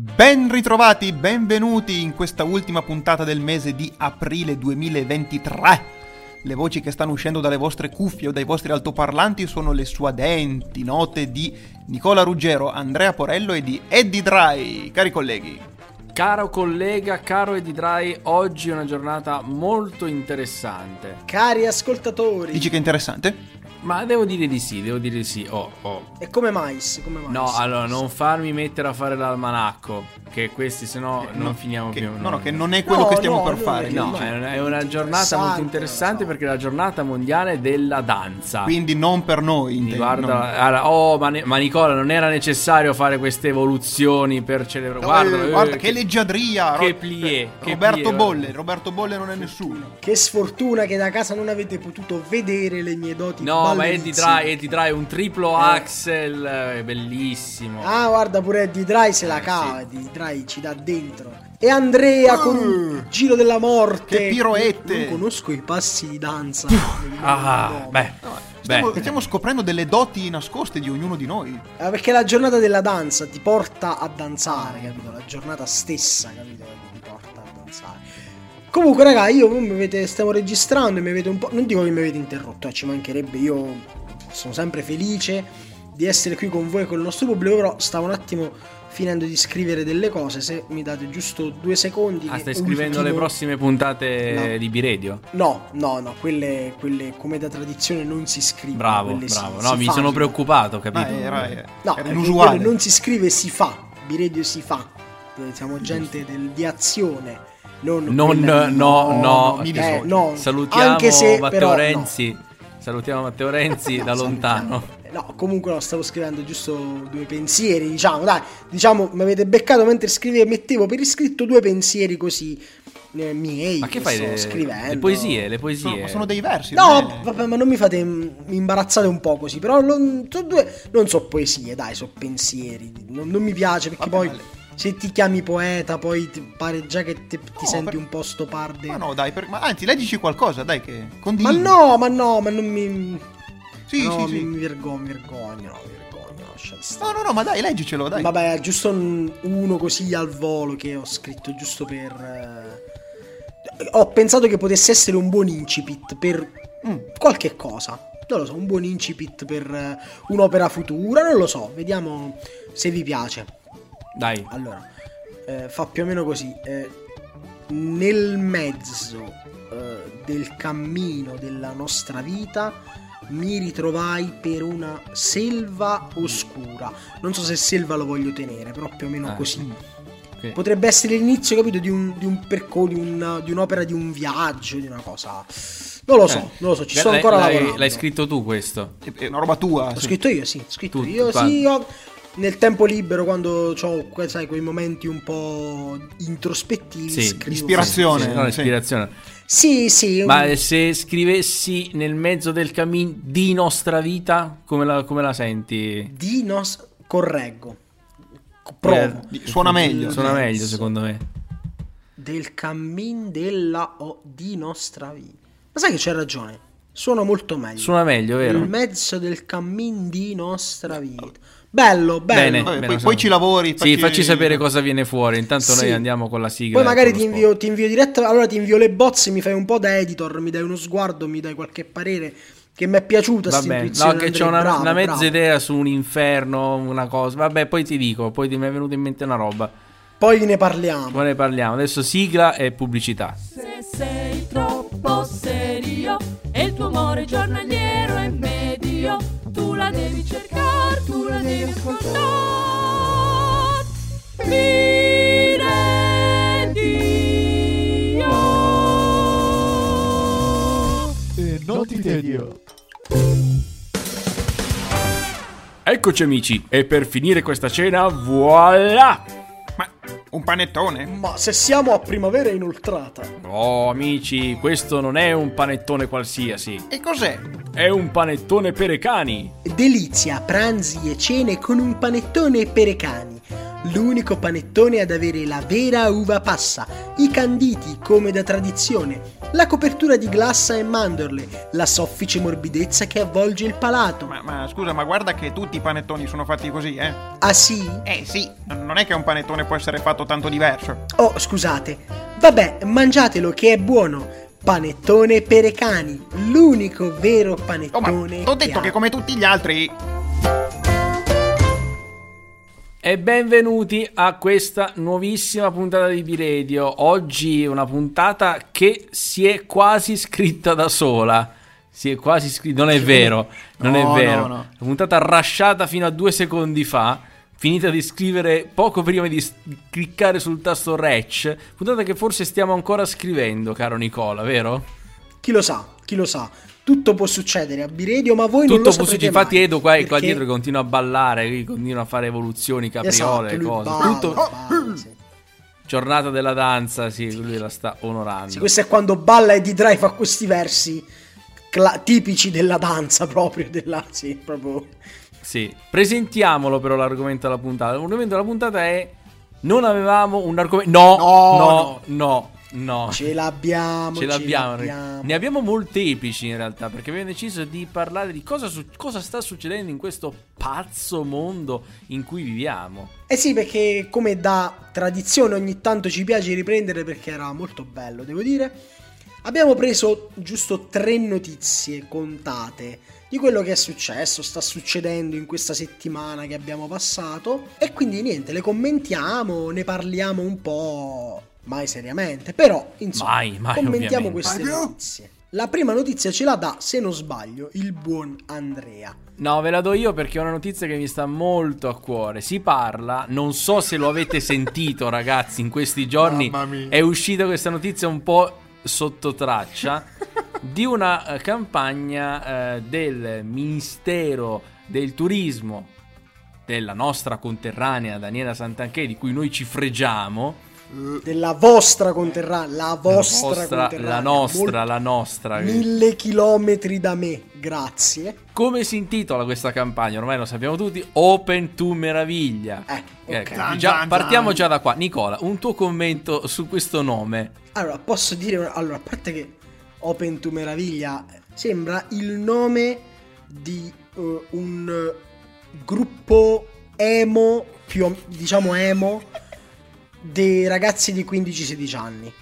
Ben ritrovati, benvenuti in questa ultima puntata del mese di aprile 2023. Le voci che stanno uscendo dalle vostre cuffie o dai vostri altoparlanti sono le suadenti note di Nicola Ruggero, Andrea Porello e di Eddie Dry, cari colleghi. Caro collega, caro Eddie Dry, oggi è una giornata molto interessante. Cari ascoltatori. Dici che è interessante? Ma devo dire di sì, devo dire di sì. Oh, oh. E come mai? Come mai? No, allora non farmi mettere a fare l'almanacco. Che questi, se no, Eh, non no, finiamo che- più. No, no, che non è quello No, che stiamo no, per no, fare. no. No, è una, è una giornata Interessante, molto interessante perché è la giornata mondiale della danza. Quindi non per noi. Intendi, guarda, allora, oh, ma, ne- ma Nicola, non era necessario fare queste evoluzioni per celebrare. Guarda, Eh, eh, guarda che leggiadria. che Ro- plié, che Roberto plié, Bolle. Roberto Bolle non è nessuno. Che sfortuna che da casa non avete potuto vedere le mie doti No, ma Eddie. Dry, Eddie Dry, un triplo axel, è bellissimo. Ah, guarda pure Eddie Dry se la Eh, cava, Eddie Dry ci dà dentro. E Andrea con un giro della morte. Che piroette. Non conosco i passi di danza. Ah, beh, Stiamo, beh. stiamo scoprendo delle doti nascoste di ognuno di noi. Ah, perché la giornata della danza ti porta a danzare, capito? La giornata stessa, capito? Ti porta a danzare. Comunque, raga, io voi mi avete, stiamo registrando e mi avete un po'. Non dico che mi avete interrotto, eh, ci mancherebbe. Io sono sempre felice di essere qui con voi e con il nostro pubblico. Però stavo un attimo finendo di scrivere delle cose. Se mi date giusto due secondi. Ah, stai scrivendo le ultimo- prossime puntate No. di Biredio? No, no, no, quelle, quelle come da tradizione non si scrivono. Bravo, si- bravo. si No, mi sono fanno. preoccupato, capito? Ma era, era No, perché inusuale. non si scrive, si fa. Biredio si fa. Eh, Siamo gente del- di azione. Non, Non, di- no, no. mi eh, no. Salutiamo Anche se, Matteo però, no. Renzi. Salutiamo Matteo Renzi da lontano. No, comunque no, stavo scrivendo giusto due pensieri, diciamo, dai, diciamo, mi avete beccato mentre scrivevo, mettevo per iscritto due pensieri così eh, miei. Ma che fai? sto Le, scrivendo. le poesie, le Sono, poesie. sono dei versi. No, vabbè, ma non mi fate, mi imbarazzate un po' così, però non, so due, non so poesie, dai, so pensieri, non, non mi piace perché Vabbè, poi ma le- se ti chiami poeta poi ti pare già che te- ti No, senti per- un po' stoparde. Ma no, dai, per- ma anzi, leggici qualcosa, dai, che Ma condividi. no, ma no, ma non mi... Sì, no, sì, mi, sì. mi vergogno, mi vergogno, no, mi vergogno. No, no, no, ma dai, leggicelo, dai. Vabbè, è giusto un- uno così al volo che ho scritto giusto per... eh, Ho pensato che potesse essere un buon incipit per Mm. qualche cosa. Non lo so, un buon incipit per eh, un'opera futura, non lo so, vediamo se vi piace. Dai. Allora, eh, fa più o meno così. eh, nel mezzo eh, del cammino della nostra vita mi ritrovai per una selva oscura. Non so se selva lo voglio tenere, però più o meno Ah, così. Ok. Potrebbe essere l'inizio, capito, di un, di un percorso, di, un- di un'opera, di un viaggio, di una cosa. Non lo so, Eh. non lo so, ci Beh, sto ancora l'hai, lavorando. L'hai scritto tu questo? È- una roba tua. L'ho sì. scritto io, sì, ho scritto Tu- io, quando? sì, ho- nel tempo libero quando ho, sai, quei momenti un po' introspettivi, Sì, scrivo. ispirazione. Sì, no, sì. l'ispirazione. Sì, sì, Ma un- se scrivessi nel mezzo del cammino di nostra vita, come la, come la senti? di nos correggo. Provo. Eh, Suona meglio. Suona meglio, secondo me. Del cammin della o di nostra vita. Ma sai che c'è ragione? Suona molto meglio. Suona meglio, vero? Nel mezzo del cammin di nostra vita. Bello, bello. Bene. Vabbè, Bene, poi, poi ci lavori. Sì, facci sapere cosa viene fuori. Intanto Sì. noi andiamo con la sigla. Poi magari ti invio, ti invio diretta. Allora ti invio le bozze, mi fai un po' da editor, mi dai uno sguardo, mi dai qualche parere. Che mi è piaciuta Va sta bene, intuizione, no, che c'ho una, bravo, una mezza bravo. idea su un inferno, una cosa. Vabbè, poi ti dico, poi ti mi è venuta in mente una roba. Poi ne parliamo. Poi ne parliamo. Adesso sigla e pubblicità. Se sei troppo serio e il tuo amore giornaliero è medio, tu la devi cercare, tu la devi ascoltare. Dio. E non ti tedio. Eccoci amici, e per finire questa cena, voilà! Un panettone? Ma se siamo a primavera inoltrata. Oh amici, questo non è un panettone qualsiasi, E cos'è? è un panettone per i cani. Delizia, pranzi e cene con un panettone per i cani. L'unico panettone ad avere la vera uva passa, i canditi come da tradizione, la copertura di glassa e mandorle, la soffice morbidezza che avvolge il palato. Ma, ma scusa, ma guarda che tutti i panettoni sono fatti così, eh? Ah sì? Eh sì, non è che un panettone può essere fatto tanto diverso. Oh, scusate. Vabbè, mangiatelo che è buono. Panettone per i cani, l'unico vero Oh, ma panettone. t'ho detto ha. che come tutti gli altri... E benvenuti a questa nuovissima puntata di B-Radio. Oggi una puntata che si è quasi scritta da sola. Si è quasi scritta, non è vero, non No, è vero. no, no. Una puntata rasciata fino a due secondi fa, finita di scrivere poco prima di cliccare sul tasto Rec. Puntata che forse stiamo ancora scrivendo, caro Nicola, vero? Chi lo sa, chi lo sa. Tutto può succedere a Biredio, ma voi non Tutto lo saprete. Infatti, mai, Edo qua, qua perché- dietro che continua a ballare, continua a fare evoluzioni, capriole, Esatto, lui cose. balla, Tutto balla, sì. giornata della danza, sì, lui la sta onorando. Sì, questo è quando balla e D-Drive fa questi versi cla- tipici della danza proprio, della, sì, proprio... Sì. Presentiamolo però l'argomento della puntata. L'argomento della puntata è non avevamo un argomento No, No, no, no, no. Ce l'abbiamo, Ce l'abbiamo. l'abbiamo. Ne abbiamo molteplici in realtà, perché abbiamo deciso di parlare di cosa, su- cosa sta succedendo in questo pazzo mondo in cui viviamo. Eh sì, perché come da tradizione ogni tanto ci piace riprendere perché era molto bello, devo dire. Abbiamo preso giusto tre notizie contate di quello che è successo, sta succedendo in questa settimana che abbiamo passato e quindi niente, le commentiamo, ne parliamo un po', mai seriamente, però insomma, Mai, mai, commentiamo ovviamente. queste notizie. La prima notizia ce la dà, se non sbaglio, il buon Andrea. No, ve la do io perché è una notizia che mi sta molto a cuore. Si parla, non so se lo avete sentito ragazzi in questi giorni, è uscita questa notizia un po' sotto traccia di una eh, campagna eh, del Ministero del Turismo della nostra conterranea Daniela Santanchè di cui noi ci fregiamo. Della vostra conterranea, la vostra, la, vostra- conterranea, la nostra, la nostra. Mille chilometri da me, grazie. Come si intitola questa campagna? Ormai lo sappiamo tutti. Open to Meraviglia. Eh, ok. Ecco, Zan, già- partiamo già da qua. Nicola, un tuo commento su questo nome. Allora, posso dire... una- Allora, a parte che Open to Meraviglia sembra il nome di eh, un eh, gruppo emo, più diciamo emo, dei ragazzi di 15-16 anni.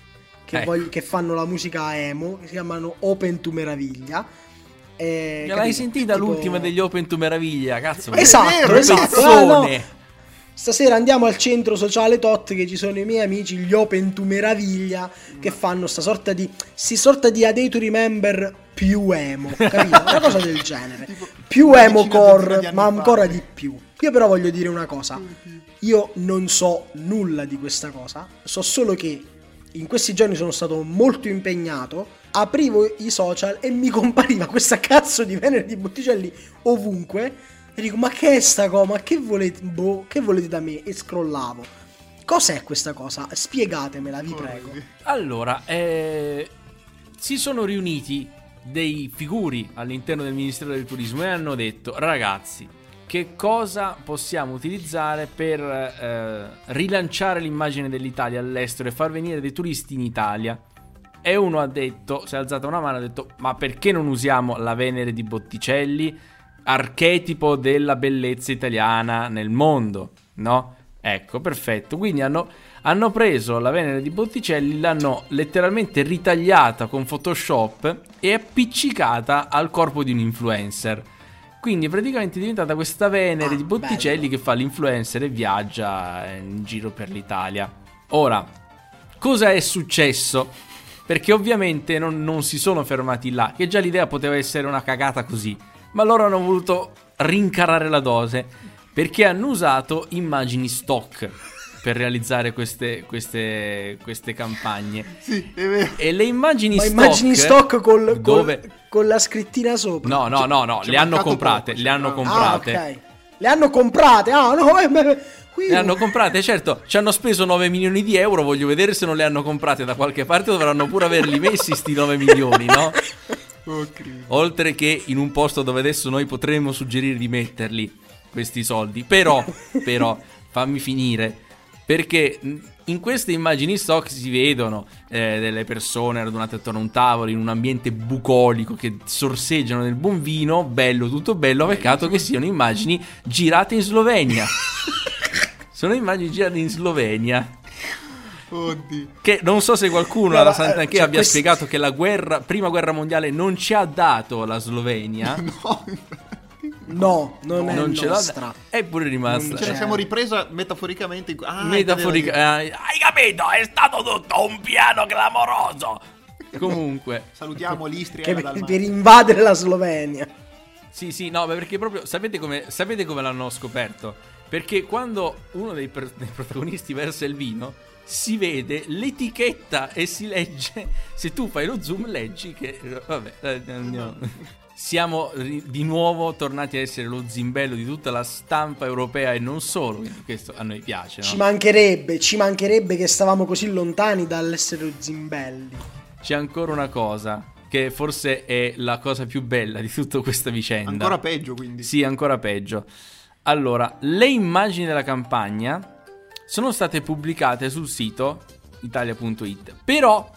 Che, Ecco. voglio- che fanno la musica emo, che si chiamano Open to Meraviglia. Eh, l'hai capito? sentita Tipo- l'ultima degli Open to Meraviglia? Cazzo, Esatto, esatto. Ah, no. Stasera andiamo al centro sociale Tot che ci sono i miei amici, gli Open to Meraviglia, che fanno sta sorta di. si sorta di A Day to Remember più emo, capito? Una cosa del genere. Più una emo core, ma fa. ancora di più. Io però voglio dire una cosa. Io non so nulla di questa cosa, so solo che in questi giorni sono stato molto impegnato, aprivo i social e mi compariva questa cazzo di Venere di Botticelli ovunque e dico ma che è sta cosa, ma che volete, boh, che volete da me? E scrollavo. Cos'è questa cosa? Spiegatemela, vi prego. Allora, eh, si sono riuniti dei figuri all'interno del Ministero del Turismo e hanno detto, ragazzi, che cosa possiamo utilizzare per eh, rilanciare l'immagine dell'Italia all'estero e far venire dei turisti in Italia? E uno ha detto, si è alzata una mano e ha detto, ma perché non usiamo la Venere di Botticelli, archetipo della bellezza italiana nel mondo, no? Ecco, perfetto. Quindi hanno, hanno preso la Venere di Botticelli, l'hanno letteralmente ritagliata con Photoshop e appiccicata al corpo di un influencer. Quindi praticamente è diventata questa Venere Ah, di Botticelli bello. che fa l'influencer e viaggia in giro per l'Italia. Ora, cosa è successo? Perché ovviamente non, non si sono fermati là, che già l'idea poteva essere una cagata così, ma loro hanno voluto rincarare la dose perché hanno usato immagini stock per realizzare queste, queste, queste campagne. Sì, è vero. E le immagini Ma stock... immagini stock col, col- dove... con la scrittina sopra. No, no, no, no, C'è le hanno comprate, poco, le hanno c'è- Ah, comprate. ok. Le hanno comprate. Ah, no, eh, ma- qui- Le hanno comprate, certo, ci hanno speso 9 milioni di euro, voglio vedere se non le hanno comprate da qualche parte, dovranno pure averli messi sti 9 milioni, no? Oh. Oltre che in un posto dove adesso noi potremmo suggerire di metterli questi soldi. Però, però, fammi finire. Perché in queste immagini stock si vedono eh, delle persone radunate attorno a un tavolo in un ambiente bucolico che sorseggiano del buon vino, bello, tutto bello, peccato che siano immagini girate in Slovenia. Sono immagini girate in Slovenia. Oddio. Che non so se qualcuno No, alla Sant'Anché cioè, abbia questi- spiegato che la guerra, prima guerra mondiale non ci ha dato la Slovenia. No, non è non ce l'ha nostra. è pure rimasta. Ce la siamo ripresa metaforicamente. in- Ah, Metaforica- eh, hai capito? È stato tutto un piano clamoroso. Comunque, Salutiamo l'Istria Che per, invadere la Slovenia. sì, sì, no, perché proprio sapete come, sapete come l'hanno scoperto? Perché quando uno dei, per- dei protagonisti versa il vino, si vede l'etichetta e si legge. Se tu fai lo zoom, leggi che. Vabbè, eh, andiamo. Siamo di nuovo tornati a essere lo zimbello di tutta la stampa europea e non solo. quindi Questo a noi piace, no? Ci mancherebbe, ci mancherebbe che stavamo così lontani dall'essere zimbelli. C'è ancora una cosa che forse è la cosa più bella di tutta questa vicenda. Ancora peggio, quindi. Sì, ancora peggio. Allora, le immagini della campagna sono state pubblicate sul sito italia.it. Però,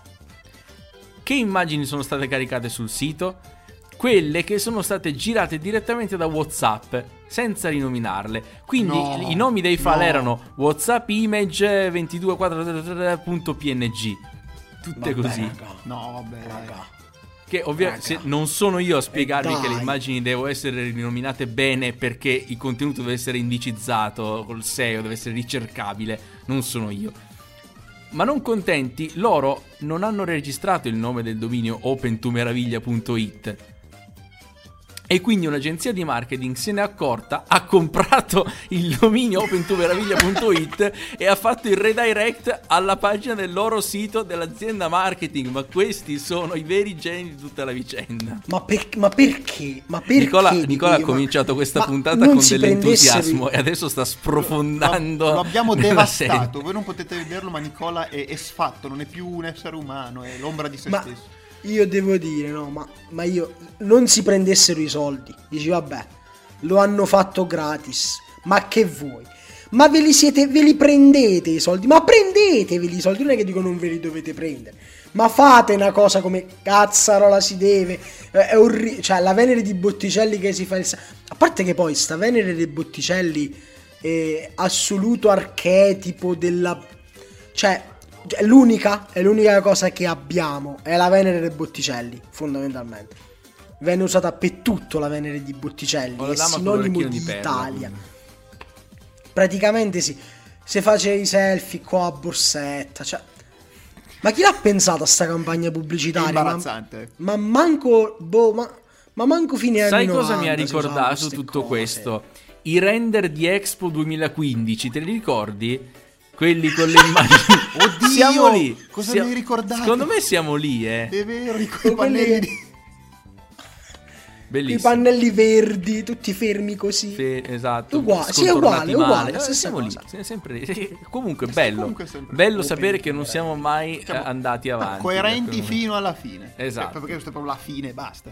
che immagini sono state caricate sul sito? Quelle che sono state girate direttamente da WhatsApp, senza rinominarle. Quindi No, i nomi dei file no. erano WhatsApp image 224.png. Tutte Vabbè, così. raga, No, vabbè. raga. Che ovviamente non sono io a spiegarvi dai. che le immagini devono essere rinominate bene perché il contenuto deve essere indicizzato col SEO, deve essere ricercabile, non sono io. Ma non contenti, loro non hanno registrato il nome del dominio opentumeraviglia.it. E quindi un'agenzia di marketing se n'è accorta, ha comprato il dominio opentumeraviglia.it e ha fatto il redirect alla pagina del loro sito dell'azienda marketing. Ma questi sono i veri geni di tutta la vicenda. Ma, per- ma perché? Ma perché? Nicola, Nicola ha cominciato questa ma puntata con si dell'entusiasmo prendessero e adesso sta sprofondando. Lo, lo abbiamo nella serie. devastato. Voi non potete vederlo, ma Nicola è, è sfatto, non è più un essere umano, è l'ombra di se Ma stesso. Io devo dire, no, ma, ma io non si prendessero i soldi. Dici, vabbè, lo hanno fatto gratis. Ma che vuoi? Ma ve li siete, ve li prendete i soldi? Ma prendeteveli i soldi, non è che dico non ve li dovete prendere. Ma fate una cosa come cazzarola si deve. Eh, È orri- cioè, la Venere di Botticelli che si fa il. sa- A parte che poi sta Venere di Botticelli è assoluto archetipo della. Cioè, è l'unica, è l'unica cosa che abbiamo. È la Venere di Botticelli, fondamentalmente. Viene usata per tutto la Venere di Botticelli. È sinonimo di di Italia. Praticamente sì. Se face i selfie qua a borsetta. Cioè. Ma chi l'ha pensata a sta campagna È pubblicitaria? Ma, imbarazzante. ma manco. Boh, ma, ma manco fine anni Sai cosa 90 mi ha usavano ricordato tutto cose. questo? I render di Expo 2015, te li ricordi? Quelli con le immagini. Oddio, siamo lì. cosa Sia- mi hai ricordato? Secondo me siamo lì, eh. È vero, i pannelli di... I Bellissimo. pannelli verdi, tutti fermi così. Sì, esatto. Uguale, sì, è uguale, è uguale. Eh, siamo lì, cosa. siamo sempre lì. Sì, Comunque, bello. comunque sempre bello sapere che non siamo mai eh, Siamo- andati avanti. coerenti ecco. fino alla fine. Esatto. Eh, Perché questo è proprio la fine, basta.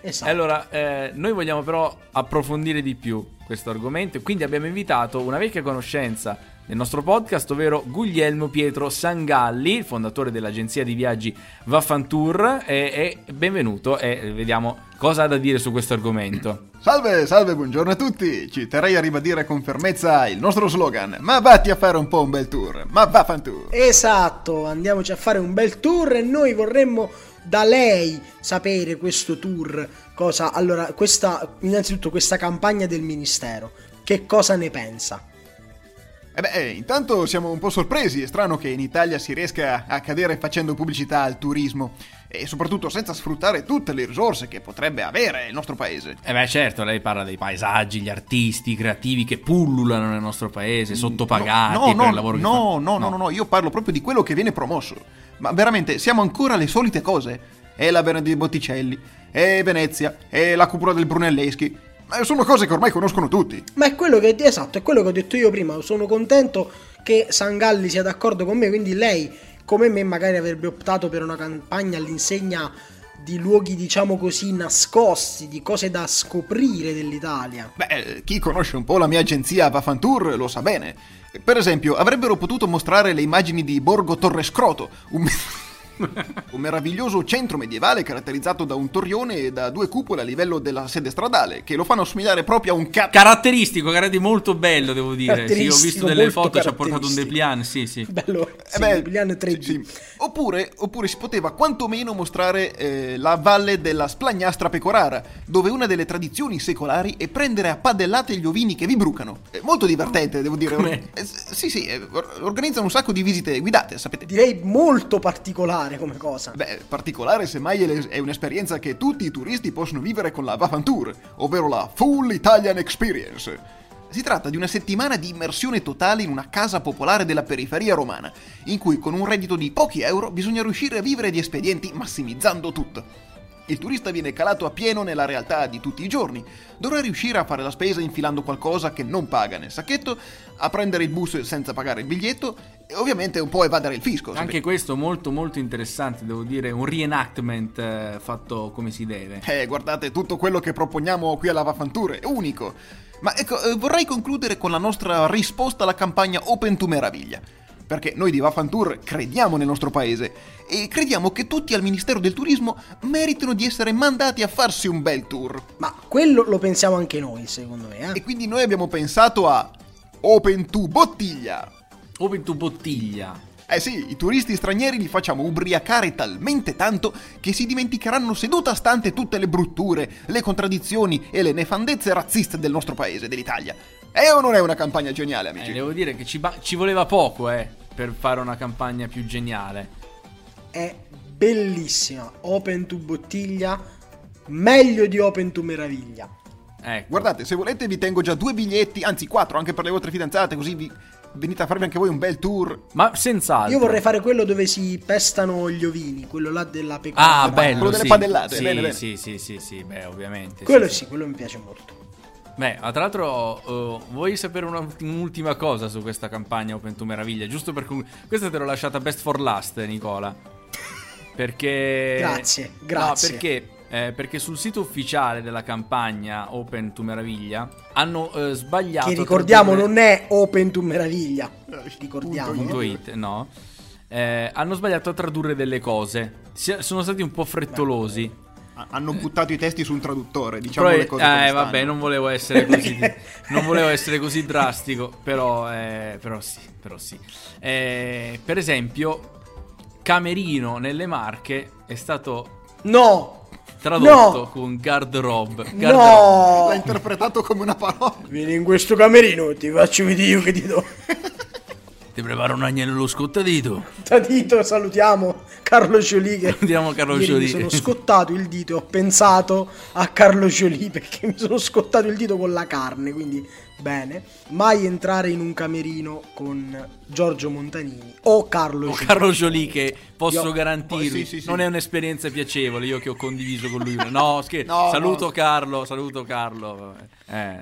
Esatto. Allora, eh, noi vogliamo però approfondire di più questo argomento e quindi abbiamo invitato una vecchia conoscenza del nostro podcast, ovvero Guglielmo Pietro Sangalli, il fondatore dell'agenzia di viaggi Vaffantour, e, e benvenuto e vediamo cosa ha da dire su questo argomento. Salve, salve, buongiorno a tutti. Ci terrei a ribadire con fermezza il nostro slogan. Ma vatti a fare un po' un bel tour. Ma va fan tour. Esatto, andiamoci a fare un bel tour e noi vorremmo da lei sapere questo tour. Cosa allora, questa innanzitutto questa campagna del ministero. Che cosa ne pensa? E beh, eh, intanto siamo un po' sorpresi. È strano che in Italia si riesca a cadere facendo pubblicità al turismo. E soprattutto senza sfruttare tutte le risorse che potrebbe avere il nostro paese. E beh certo, lei parla dei paesaggi, gli artisti, i creativi che pullulano nel nostro paese, sottopagati no, no, per il lavoro che no, no, no, no, no, io parlo proprio di quello che viene promosso. Ma veramente, siamo ancora alle solite cose. È la di Botticelli, è Venezia, è la cupola del Brunelleschi. Ma sono cose che ormai conoscono tutti. Ma è quello che esatto, è quello che ho detto io prima. Sono contento che Sangalli sia d'accordo con me, quindi lei come me magari avrebbe optato per una campagna all'insegna di luoghi, diciamo così, nascosti, di cose da scoprire dell'Italia. Beh, eh, chi conosce un po' la mia agenzia Vafantour lo sa bene. Per esempio, avrebbero potuto mostrare le immagini di Borgo Torrescroto, un, un meraviglioso centro medievale caratterizzato da un torrione e da due cupole a livello della sede stradale, che lo fanno assomigliare proprio a un cazzo. Caratteristico, caratteristico, molto bello, devo dire. Sì, ho visto delle foto, ci ha portato un. Deplian, sì, sì. Bello, Eh sì, beh, gli anni 3D. sì, sì. Oppure, oppure si poteva quantomeno mostrare eh, la valle della Splagnastra Pecorara, dove una delle tradizioni secolari è prendere a padellate gli ovini che vi brucano. È molto divertente, devo dire. Eh, sì, sì, eh, or- organizzano un sacco di visite guidate, sapete. Direi molto particolare come cosa. Beh, particolare semmai è un'esperienza che tutti i turisti possono vivere con la Vafantour, ovvero la Full Italian Experience. Si tratta di una settimana di immersione totale in una casa popolare della periferia romana, in cui con un reddito di pochi euro bisogna riuscire a vivere di espedienti massimizzando tutto. Il turista viene calato a pieno nella realtà di tutti i giorni, dovrà riuscire a fare la spesa infilando qualcosa che non paga nel sacchetto, a prendere il bus senza pagare il biglietto e ovviamente un po' evadere il fisco. sapete. Anche questo molto molto interessante, devo dire, un reenactment eh, fatto come si deve. Eh, guardate, tutto quello che proponiamo qui alla Vafanture è unico. Ma ecco, eh, vorrei concludere con la nostra risposta alla campagna Open to Meraviglia. Perché noi di Vafantour crediamo nel nostro paese e crediamo che tutti al Ministero del Turismo meritino di essere mandati a farsi un bel tour. Ma quello lo pensiamo anche noi, secondo me. E Eh? quindi noi abbiamo pensato a Open to Bottiglia. Open to bottiglia. Eh sì, i turisti stranieri li facciamo ubriacare talmente tanto che si dimenticheranno seduta a stante tutte le brutture, le contraddizioni e le nefandezze razziste del nostro paese, dell'Italia. È o non è una campagna geniale, Eh, amici? devo dire che ci, ba- ci voleva poco, eh, per fare una campagna più geniale. È bellissima. Open to bottiglia, meglio di Open to meraviglia. Ecco. Guardate, se volete vi tengo già due biglietti, anzi quattro, anche per le vostre fidanzate, così vi venite a farvi anche voi un bel tour. Ma senz'altro. Io vorrei fare quello dove si pestano gli ovini, quello là della pecora. Ah, bello. quello delle sì. padellate, Sì, bene, bene. sì, sì, sì, sì, beh, ovviamente. Quello sì, sì, quello mi piace molto. Beh, ah, tra l'altro, eh, vuoi sapere una- un'ultima cosa su questa campagna Open to Meraviglia? Giusto per con- questa te l'ho lasciata best for last, Nicola. Perché. Grazie, grazie. No, perché. Eh, perché sul sito ufficiale della campagna Open to Meraviglia hanno eh, sbagliato. Che ricordiamo tradurre- non è Open to meraviglia. Ricordiamo. Punto it, no. Eh, hanno sbagliato a tradurre delle cose. Si- sono stati un po' frettolosi. Ha- Hanno buttato i testi su un traduttore, diciamo Però, le cose eh, vabbè, non volevo essere così, non volevo essere così drastico, però, eh, però sì, però sì. Eh, per esempio, Camerino nelle Marche è stato No! Tradotto No! con garderobe. garderobe. No! L'ha interpretato come una parola. Vieni in questo camerino, ti faccio vedere io che ti do. Ti preparo un agnello scottadito. Da dito salutiamo Carlo Jolie che a Carlo ieri Jolie. mi sono scottato il dito, ho pensato a Carlo Jolie perché mi sono scottato il dito con la carne, quindi bene. Mai entrare in un camerino con Giorgio Montanini o Carlo O Jolie. Carlo Jolie che posso Io- garantirvi Oh, sì, sì, sì. non è un'esperienza piacevole io che ho condiviso con lui no scherzo No, saluto no. Carlo saluto Carlo Eh,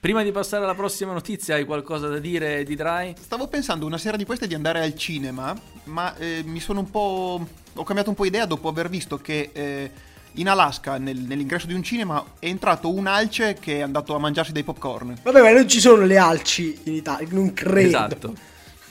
prima di passare alla prossima notizia hai qualcosa da dire di Dry? Stavo pensando una sera di queste di andare al cinema, ma eh, mi sono un po'. Ho cambiato un po' idea dopo aver visto che eh, in Alaska, nel- nell'ingresso di un cinema, è entrato un alce che è andato a mangiarsi dei popcorn. Vabbè, ma non ci sono le alci in Italia, non credo. esatto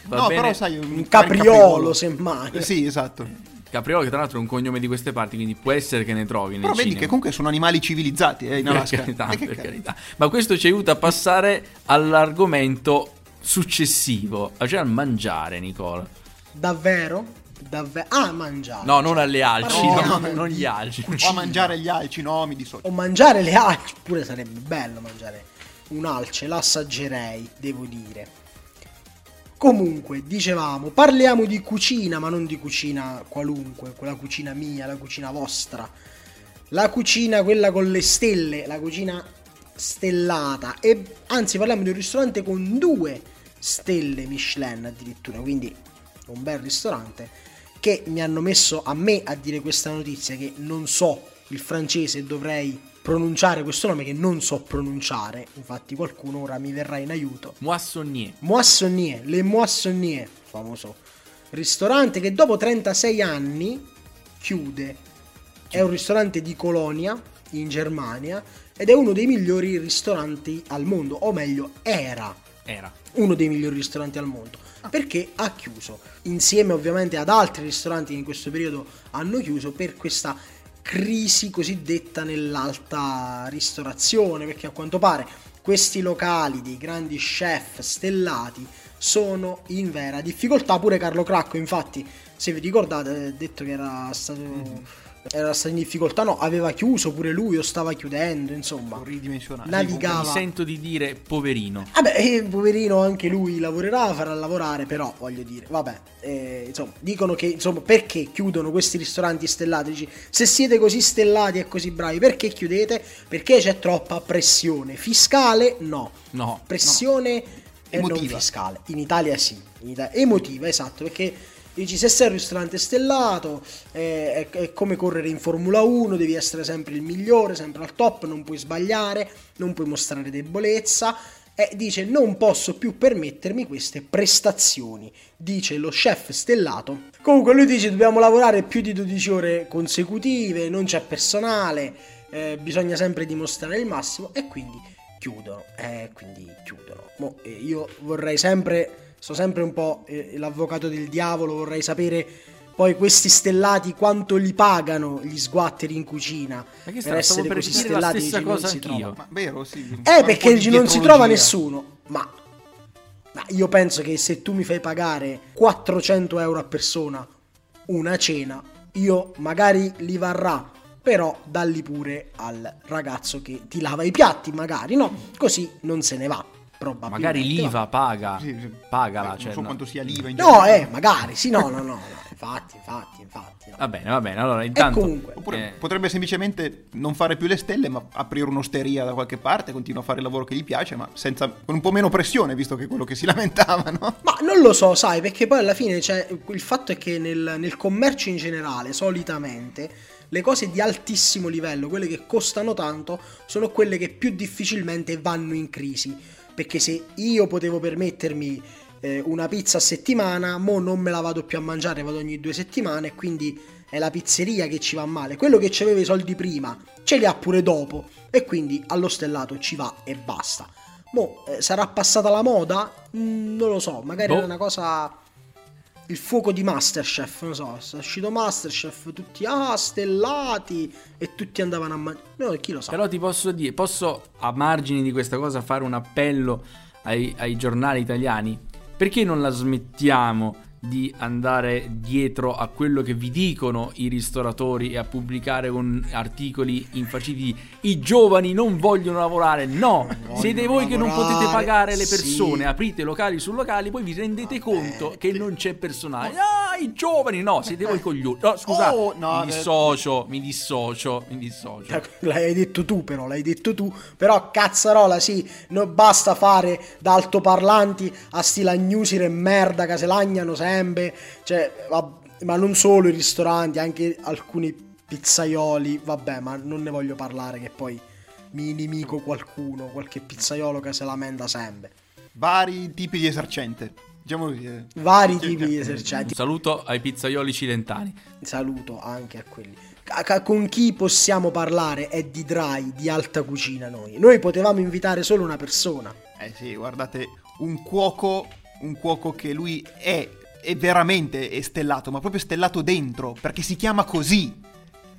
Va no, bene. però sai. Un capriolo, semmai. Eh, sì, esatto. Capriolo che tra l'altro è un cognome di queste parti quindi può essere che ne trovi nel Però vedi cinema. che comunque sono animali civilizzati eh, in per Alaska. carità, Eh, per cazzo. carità. Ma questo ci aiuta a passare all'argomento successivo, cioè al mangiare, Nicola. Davvero? Davvero? Ah, mangiare. No, non alle alci, No, no, no, non gli alci. O a mangiare gli alci, no, mi dissocio. O mangiare le alci. Pure sarebbe bello mangiare un alce, l'assaggerei, devo dire. Comunque, dicevamo, parliamo di cucina, ma non di cucina qualunque, quella cucina mia, la cucina vostra. La cucina, quella con le stelle, la cucina stellata. E anzi, parliamo di un ristorante con due stelle Michelin addirittura, quindi un bel ristorante che mi hanno messo a me a dire questa notizia che non so il francese dovrei pronunciare questo nome che non so pronunciare infatti qualcuno ora mi verrà in aiuto Moissonnier. Moissonnier, Le Moissonnier, famoso ristorante che dopo 36 anni chiude. È un ristorante di Colonia, in Germania, ed è uno dei migliori ristoranti al mondo, o meglio, era Era. uno dei migliori ristoranti al mondo. Perché ha chiuso, insieme ovviamente ad altri ristoranti che in questo periodo hanno chiuso per questa crisi cosiddetta nell'alta ristorazione, perché a quanto pare questi locali dei grandi chef stellati sono in vera difficoltà. Pure Carlo Cracco, infatti, se vi ricordate, ha detto che era stato, era stato in difficoltà, no, aveva chiuso pure lui o stava chiudendo, insomma. ridimensionato. Navigava. Mi sento di dire poverino. Vabbè, eh, poverino, anche lui lavorerà, farà lavorare, però voglio dire, vabbè, eh, insomma, dicono che, insomma, perché chiudono questi ristoranti stellati? Dici, se siete così stellati e così bravi, perché chiudete? Perché c'è troppa pressione. Fiscale? No. No. Pressione non Emotiva. fiscale. In Italia sì, in Italia- emotiva, esatto, perché dici se sei un ristorante stellato eh, è, è come correre in Formula 1, devi essere sempre il migliore, sempre al top, non puoi sbagliare, non puoi mostrare debolezza. E dice non posso più permettermi queste prestazioni, dice lo chef stellato. Comunque lui dice dobbiamo lavorare più di 12 ore consecutive, non c'è personale, eh, bisogna sempre dimostrare il massimo e quindi chiudono, eh, quindi chiudono. Mo, eh, io vorrei sempre, sto sempre un po' eh, l'avvocato del diavolo, vorrei sapere poi questi stellati quanto li pagano gli sguatteri in cucina che per essere per così stellati stessa dici, non cosa si anch'io. trova. Ma vero, sì. Eh, perché non si trova nessuno. Ma, ma io penso che se tu mi fai pagare 400 euro a persona una cena, io magari li varrà. Però dalli pure al ragazzo che ti lava i piatti, magari, no? Così non se ne va. Probabilmente. Magari l'IVA paga. Sì, sì. Pagala. Eh, non cioè, so no. quanto sia l'IVA in No, generale. eh, magari, sì, no, no, no, no. Infatti, infatti, infatti. no. Va bene, va bene. Allora, intanto. comunque- Oppure eh, potrebbe semplicemente non fare più le stelle, ma aprire un'osteria da qualche parte, continua a fare il lavoro che gli piace, ma senza, con un po' meno pressione, visto che è quello che si lamentava, no? Ma non lo so, sai, perché poi alla fine c'è il fatto è che nel, nel commercio in generale, solitamente, le cose di altissimo livello, quelle che costano tanto, sono quelle che più difficilmente vanno in crisi. Perché se io potevo permettermi eh, una pizza a settimana, mo non me la vado più a mangiare, vado ogni due settimane, e quindi è la pizzeria che ci va male. Quello che ci aveva i soldi prima, ce li ha pure dopo, e quindi allo stellato ci va e basta. Mo, eh, sarà passata la moda? Mm, non lo so, magari Boh. era una cosa. Il fuoco di Masterchef, non so, è uscito Masterchef, tutti ah, stellati e tutti andavano a mangiare. No, chi lo sa. Però ti posso dire, posso a margini di questa cosa fare un appello ai, ai giornali italiani? Perché non la smettiamo di andare dietro a quello che vi dicono i ristoratori e a pubblicare con articoli infaciti i giovani non vogliono lavorare no siete voi che non lavorare, potete pagare le sì. persone aprite locali su locali poi vi rendete Vabbè, conto che non c'è personale ah i giovani no siete voi coglioni no scusa Oh, no, mi eh. dissocio mi dissocio mi dissocio L'hai detto tu, però, l'hai detto tu. Però, cazzarola, sì, non basta fare da altoparlanti a stilagnusi e merda che se lagnano sempre. Cioè, va- ma non solo i ristoranti, anche alcuni pizzaioli. Vabbè, ma non ne voglio parlare che poi mi inimico qualcuno, qualche pizzaiolo che se lamenta sempre. Vari tipi di esercente. Diciamo così. eh. Vari tipi di un esercenti. saluto ai pizzaioli cilentani Saluto anche a quelli. Con chi possiamo parlare è di dry, di alta cucina noi. Noi potevamo invitare solo una persona. Eh sì, guardate, un cuoco, un cuoco che lui è, è veramente è stellato, ma proprio stellato dentro, perché si chiama così.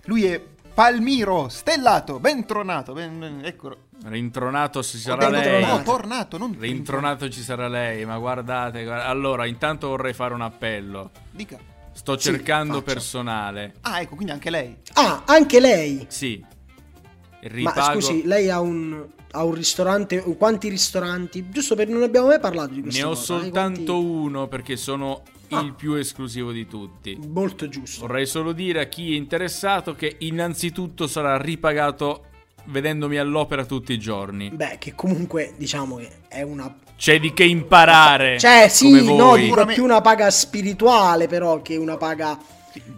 Lui è Palmiro, stellato, ben tronato, ben, ben- eccolo. Rintronato ci sarà lei. No, tornato, non Rintronato ci sarà lei, ma guardate, guarda- allora intanto vorrei fare un appello. Dica. Sto Sì, cercando faccia. personale. Ah, ecco, quindi anche lei. Ah, anche lei. Sì. Ma Ripago. scusi, lei ha un, ha un ristorante. Quanti ristoranti? Giusto perché non abbiamo mai parlato di questo. ne ho soltanto uno perché sono Ah. il più esclusivo di tutti. Molto giusto. Vorrei solo dire a chi è interessato che innanzitutto sarà ripagato vedendomi all'opera tutti i giorni. Beh, che comunque diciamo che è una. C'è di che imparare. Cioè, sì, no, dico più una paga spirituale, però, che una paga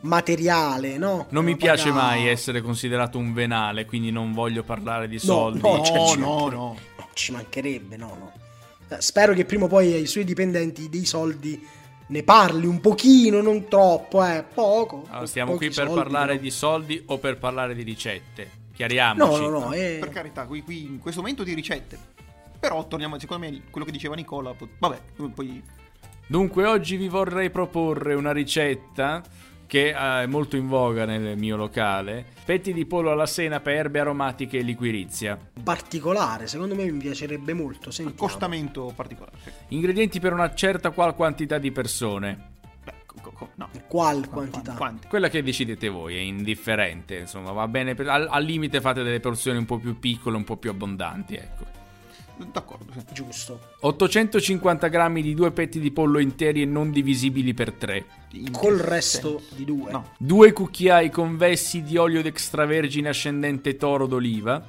materiale, no? Non mi Una piace paga- mai essere considerato un venale, quindi non voglio parlare di soldi. no, cioè, No, ci no, no. No, ci mancherebbe, no, no. Spero che prima o poi ai suoi dipendenti dei soldi ne parli un pochino, non troppo, eh, poco. Allora, stiamo pochi qui per soldi, parlare però. di soldi o per parlare di ricette? Chiariamoci. No, no, no, eh, Per carità, qui, qui in questo momento di ricette. Però torniamo, secondo me, quello che diceva Nicola. Vabbè, poi. Dunque, oggi vi vorrei proporre una ricetta che eh, è molto in voga nel mio locale. Petti di pollo alla senape, erbe aromatiche e liquirizia. particolare, secondo me mi piacerebbe molto. Sentiamo. Accostamento particolare. Sì. Ingredienti per una certa qual quantità di persone. Beh, co- co- co- no. Qual Qu- quantità? Quanti? Quella che decidete voi, è indifferente, insomma, va bene. per- al, al limite fate delle porzioni un po' più piccole, un po' più abbondanti, ecco. D'accordo, sì. Giusto. 850 grammi di due petti di pollo interi e non divisibili per 3. In Col resto senso? di due. No, Due cucchiai convessi di olio d'extravergine ascendente toro d'oliva.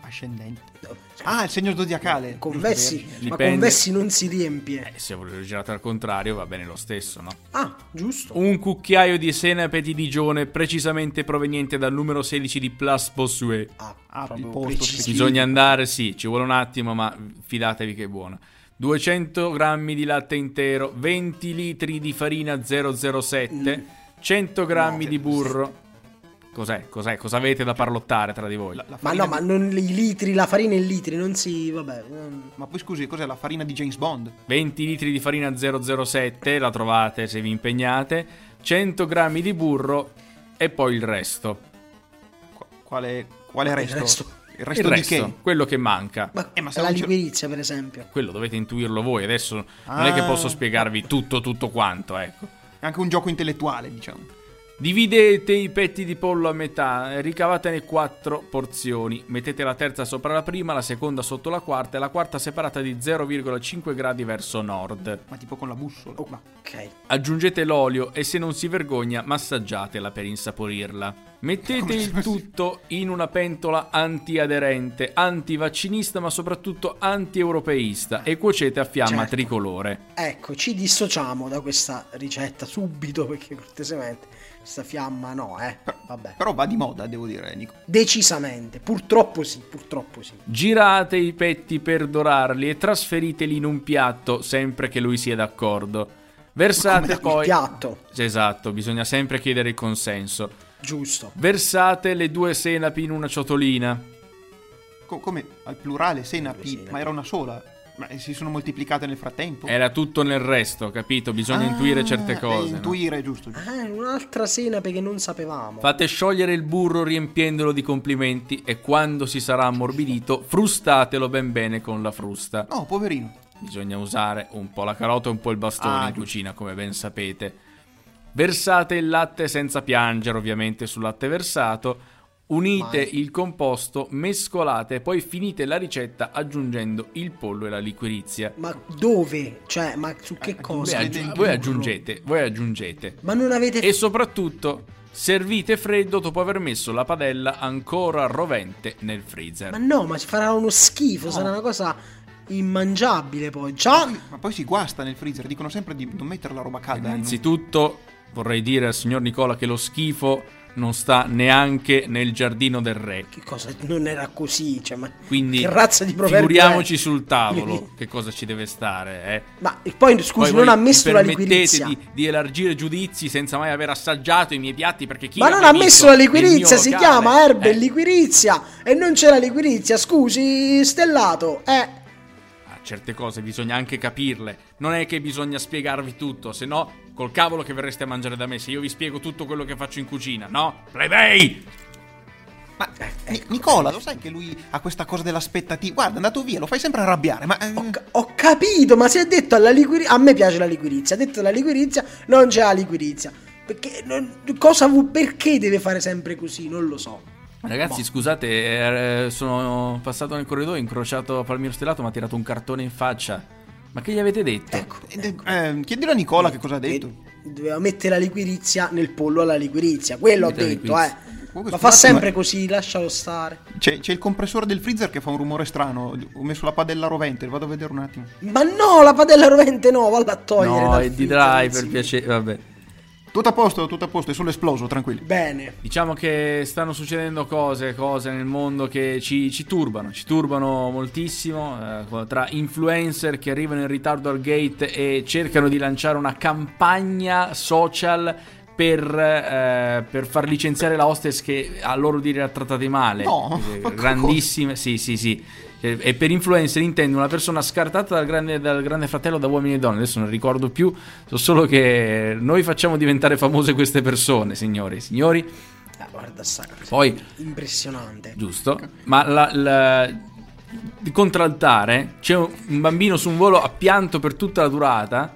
ascendente. Ah, il segno zodiacale. Convessi, ma convessi non si riempie. Eh, se volete girate al contrario va bene lo stesso, no? Ah, giusto. Un cucchiaio di senape di Digione, precisamente proveniente dal numero 16 di Place Bossuet. Ah, Ah. Bisogna andare, sì, ci vuole un attimo, ma fidatevi che è buona. 200 grammi di latte intero, 20 litri di farina 007, 100 grammi No. di burro. Cos'è? Cos'è? Cosa avete da parlottare tra di voi? La- la Ma no, ma di- non i litri, la farina in litri, non si... vabbè. Ma poi scusi, cos'è la farina di James Bond? 20 litri di farina 007, la trovate se vi impegnate, 100 grammi di burro e poi il resto. Qu- Quale, quale Il resto? resto. Il resto il di resto, che? quello che manca. Ma, Eh, ma se la liquirizia, per esempio. Quello dovete intuirlo voi, adesso non è che Ah. posso spiegarvi tutto, tutto quanto, ecco. È anche un gioco intellettuale, diciamo. Dividete i petti di pollo a metà, e ricavatene quattro porzioni. Mettete la terza sopra la prima, la seconda sotto la quarta e la quarta separata di 0,5 gradi verso nord. Ma tipo con la bussola. Oh, Ma- Ok. Aggiungete l'olio e se non si vergogna massaggiatela per insaporirla. Mettete il tutto in una pentola antiaderente, antivaccinista ma soprattutto anti-europeista e cuocete a fiamma Certo. tricolore. Ecco, ci dissociamo da questa ricetta subito perché cortesemente questa fiamma no, eh. Vabbè. Però va di moda, devo dire, Nico. Decisamente, purtroppo sì, purtroppo sì. Girate i petti per dorarli e trasferiteli in un piatto sempre che lui sia d'accordo. Versate Il poi... piatto, Esatto, bisogna sempre chiedere il consenso. giusto. Versate le due senapi in una ciotolina. Co- come al plurale, senapi, Senapi. ma era una sola. Ma si sono moltiplicate nel frattempo? Era tutto nel resto, capito? Bisogna Ah, intuire certe eh, cose. no? intuire, giusto. giusto. Ah, un'altra senape che non sapevamo. Fate sciogliere il burro riempiendolo di complimenti e quando si sarà ammorbidito, frustatelo ben bene con la frusta. No, poverino. Bisogna usare un po' la carota e un po' il bastone Ah, in giusto. cucina, come ben sapete. Versate il latte senza piangere, ovviamente, sul latte versato. Unite Mai. il composto, mescolate e poi finite la ricetta aggiungendo il pollo e la liquirizia. Ma dove? Cioè, ma su che Eh, cosa? Aggi- voi aggiungete, voi aggiungete. Ma non avete... E soprattutto servite freddo dopo aver messo la padella ancora rovente nel freezer. Ma no, ma ci farà uno schifo, sarà una cosa immangiabile poi. Già... Ma poi si guasta nel freezer. Dicono sempre di non mettere la roba calda. eh, Innanzitutto vorrei dire al signor Nicola che lo schifo non sta neanche nel giardino del re. Che cosa? Non era così, cioè, ma... Quindi Che razza di proverbio figuriamoci è? sul tavolo che cosa ci deve stare. Eh. Ma poi, scusi, Poi non ha messo la permettete liquirizia. di, di elargire giudizi senza mai aver assaggiato i miei piatti perché chi Ma non ha messo la liquirizia, si locale? chiama erbe Eh, liquirizia e non c'è la liquirizia, scusi, stellato. Eh, certe cose bisogna anche capirle. Non è che bisogna spiegarvi tutto, se no col cavolo che verreste a mangiare da me se io vi spiego tutto quello che faccio in cucina, no? Plebei! Ma Ni- Nicola, lo sai che lui ha questa cosa dell'aspettativa? Guarda, è andato via, lo fai sempre arrabbiare. Ma eh, ho, ho capito, ma si è detto alla liquirizia, a me piace la liquirizia, ha detto la liquirizia, non c'è la liquirizia. Perché, non- cosa, vu- perché deve fare sempre così? Non lo so. Ragazzi, scusate, eh, sono passato nel corridoio, ho incrociato Palmiro Stellato, mi ha tirato un cartone in faccia. Ma che gli avete detto? Ecco, eh, eh, chiedilo a Nicola che cosa ha detto. doveva mettere la liquirizia nel pollo alla liquirizia, quello ho Mettere la detto, eh. Comunque, Ma fa sempre ma- così, lascialo stare. C'è, c'è il compressore del freezer che fa un rumore strano. Ho messo la padella rovente, vado a vedere un attimo. Ma no, la padella rovente no, valla a togliere No, dal è di freezer, dry non per piacere, vabbè. Tutto a posto, tutto a posto, è solo esploso, tranquilli. Bene. Diciamo che stanno succedendo cose, cose nel mondo che ci, ci turbano, ci turbano moltissimo, eh, tra influencer che arrivano in ritardo al gate e cercano di lanciare una campagna social per, eh, per far licenziare la hostess che a loro dire ha trattati male. No, Eh, grandissime, sì sì sì. Eh, E per influencer intendo una persona scartata dal grande, dal grande fratello da uomini e donne. Adesso non ricordo più, so solo che noi facciamo diventare famose queste persone, signori. Signori, Ah, guarda sta cosa. poi Impressionante. Giusto, ma la, la- di contraltare c'è un un bambino su un volo a pianto per tutta la durata,